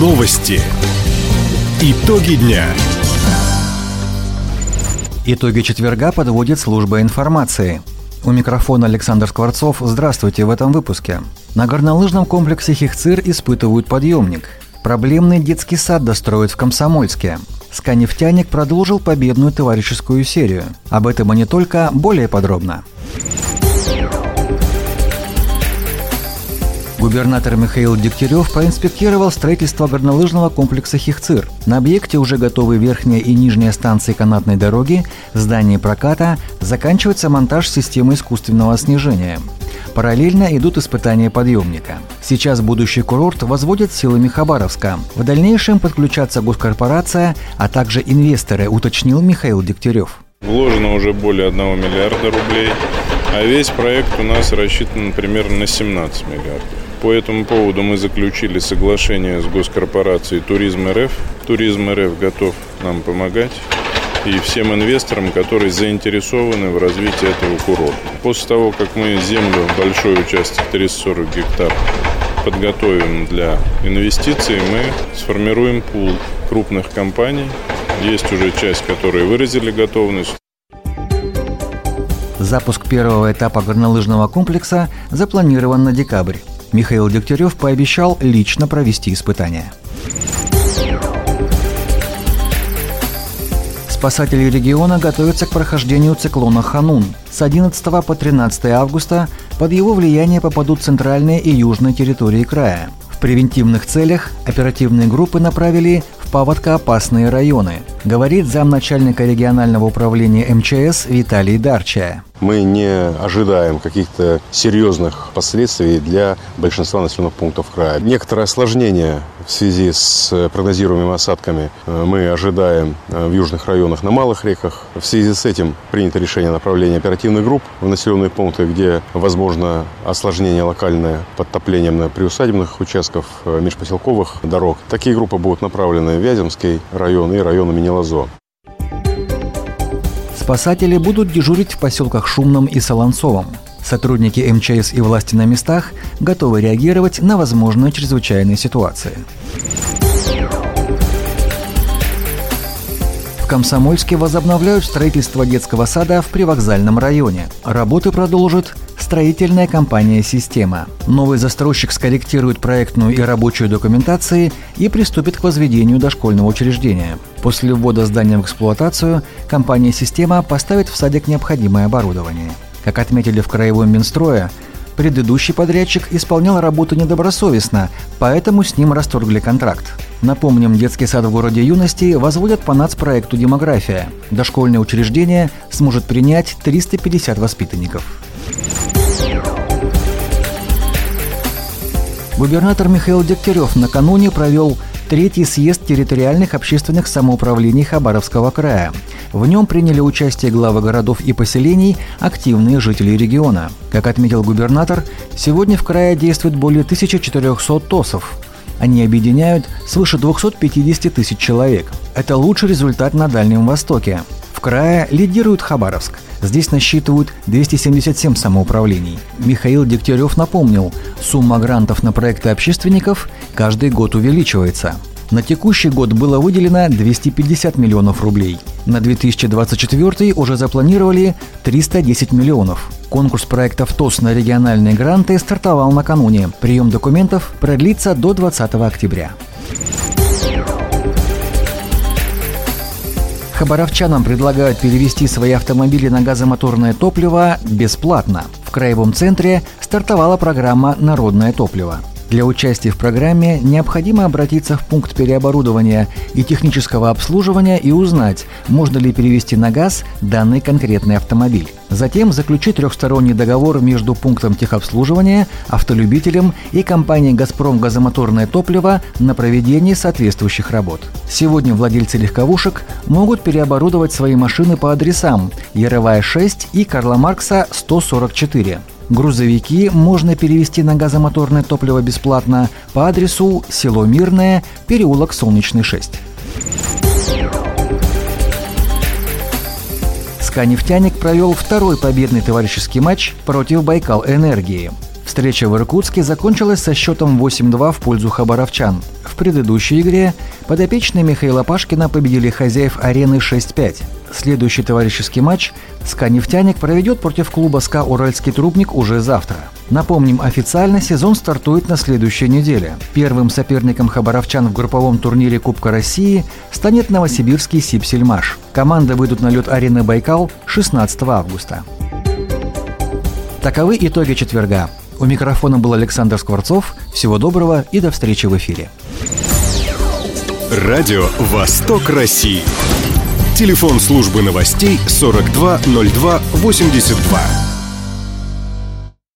Новости. Итоги дня. Итоги четверга подводит служба информации. У микрофона Александр Скворцов. Здравствуйте в этом выпуске. На горнолыжном комплексе Хихцир испытывают подъемник. Проблемный детский сад достроят в Комсомольске. Сканефтяник продолжил победную товарищескую серию. Об этом и не только, более подробно. Губернатор Михаил Дегтярев проинспектировал строительство горнолыжного комплекса «Хихцир». На объекте уже готовы верхняя и нижняя станции канатной дороги, здание проката, заканчивается монтаж системы искусственного снижения. Параллельно идут испытания подъемника. Сейчас будущий курорт возводят силами Хабаровска. В дальнейшем подключатся госкорпорация, а также инвесторы, уточнил Михаил Дегтярев. Вложено уже более 1 миллиарда рублей, а весь проект у нас рассчитан примерно на 17 миллиардов. По этому поводу мы заключили соглашение с госкорпорацией «Туризм РФ». «Туризм РФ» готов нам помогать и всем инвесторам, которые заинтересованы в развитии этого курорта. После того, как мы землю, большой участок, 340 гектар, подготовим для инвестиций, мы сформируем пул крупных компаний. Есть уже часть, которые выразили готовность. Запуск первого этапа горнолыжного комплекса запланирован на декабрь. Михаил Дегтярев пообещал лично провести испытания. Спасатели региона готовятся к прохождению циклона «Ханун». С 11 по 13 августа под его влияние попадут центральные и южные территории края. В превентивных целях оперативные группы направили в паводкоопасные районы, говорит замначальника регионального управления МЧС Виталий Дарчая. Мы не ожидаем каких-то серьезных последствий для большинства населенных пунктов края. Некоторое осложнение в связи с прогнозируемыми осадками э, мы ожидаем э, в южных районах на малых реках. В связи с этим принято решение направления оперативных групп в населенные пункты, где возможно осложнение локальное подтоплением на приусадебных участков э, межпоселковых дорог. Такие группы будут направлены в Вяземский район и район имени Лазо. Спасатели будут дежурить в поселках Шумном и Солонцовом. Сотрудники МЧС и власти на местах готовы реагировать на возможные чрезвычайные ситуации. В Комсомольске возобновляют строительство детского сада в привокзальном районе. Работы продолжат строительная компания «Система». Новый застройщик скорректирует проектную и рабочую документации и приступит к возведению дошкольного учреждения. После ввода здания в эксплуатацию компания «Система» поставит в садик необходимое оборудование. Как отметили в Краевом Минстрое, предыдущий подрядчик исполнял работу недобросовестно, поэтому с ним расторгли контракт. Напомним, детский сад в городе юности возводят по нацпроекту «Демография». Дошкольное учреждение сможет принять 350 воспитанников. Губернатор Михаил Дегтярев накануне провел третий съезд территориальных общественных самоуправлений Хабаровского края. В нем приняли участие главы городов и поселений, активные жители региона. Как отметил губернатор, сегодня в крае действует более 1400 ТОСов. Они объединяют свыше 250 тысяч человек. Это лучший результат на Дальнем Востоке. В крае лидирует Хабаровск. Здесь насчитывают 277 самоуправлений. Михаил Дегтярев напомнил, сумма грантов на проекты общественников каждый год увеличивается. На текущий год было выделено 250 миллионов рублей. На 2024 уже запланировали 310 миллионов. Конкурс проектов ТОС на региональные гранты стартовал накануне. Прием документов продлится до 20 октября. Хабаровчанам предлагают перевести свои автомобили на газомоторное топливо бесплатно. В краевом центре стартовала программа «Народное топливо». Для участия в программе необходимо обратиться в пункт переоборудования и технического обслуживания и узнать, можно ли перевести на газ данный конкретный автомобиль. Затем заключить трехсторонний договор между пунктом техобслуживания, автолюбителем и компанией «Газпром» газомоторное топливо на проведение соответствующих работ. Сегодня владельцы легковушек могут переоборудовать свои машины по адресам Яровая 6 и Карла Маркса 144. Грузовики можно перевести на газомоторное топливо бесплатно по адресу село Мирное, переулок Солнечный 6. СКА «Нефтяник» провел второй победный товарищеский матч против «Байкал Энергии». Встреча в Иркутске закончилась со счетом 8-2 в пользу хабаровчан. В предыдущей игре подопечные Михаила Пашкина победили хозяев арены 6-5. Следующий товарищеский матч СКА «Нефтяник» проведет против клуба СКА «Уральский трубник» уже завтра. Напомним, официально сезон стартует на следующей неделе. Первым соперником хабаровчан в групповом турнире Кубка России станет новосибирский «Сибсельмаш». Команды выйдут на лед арены «Байкал» 16 августа. Таковы итоги четверга. У микрофона был Александр Скворцов. Всего доброго и до встречи в эфире. Радио «Восток России». Телефон службы новостей 420282.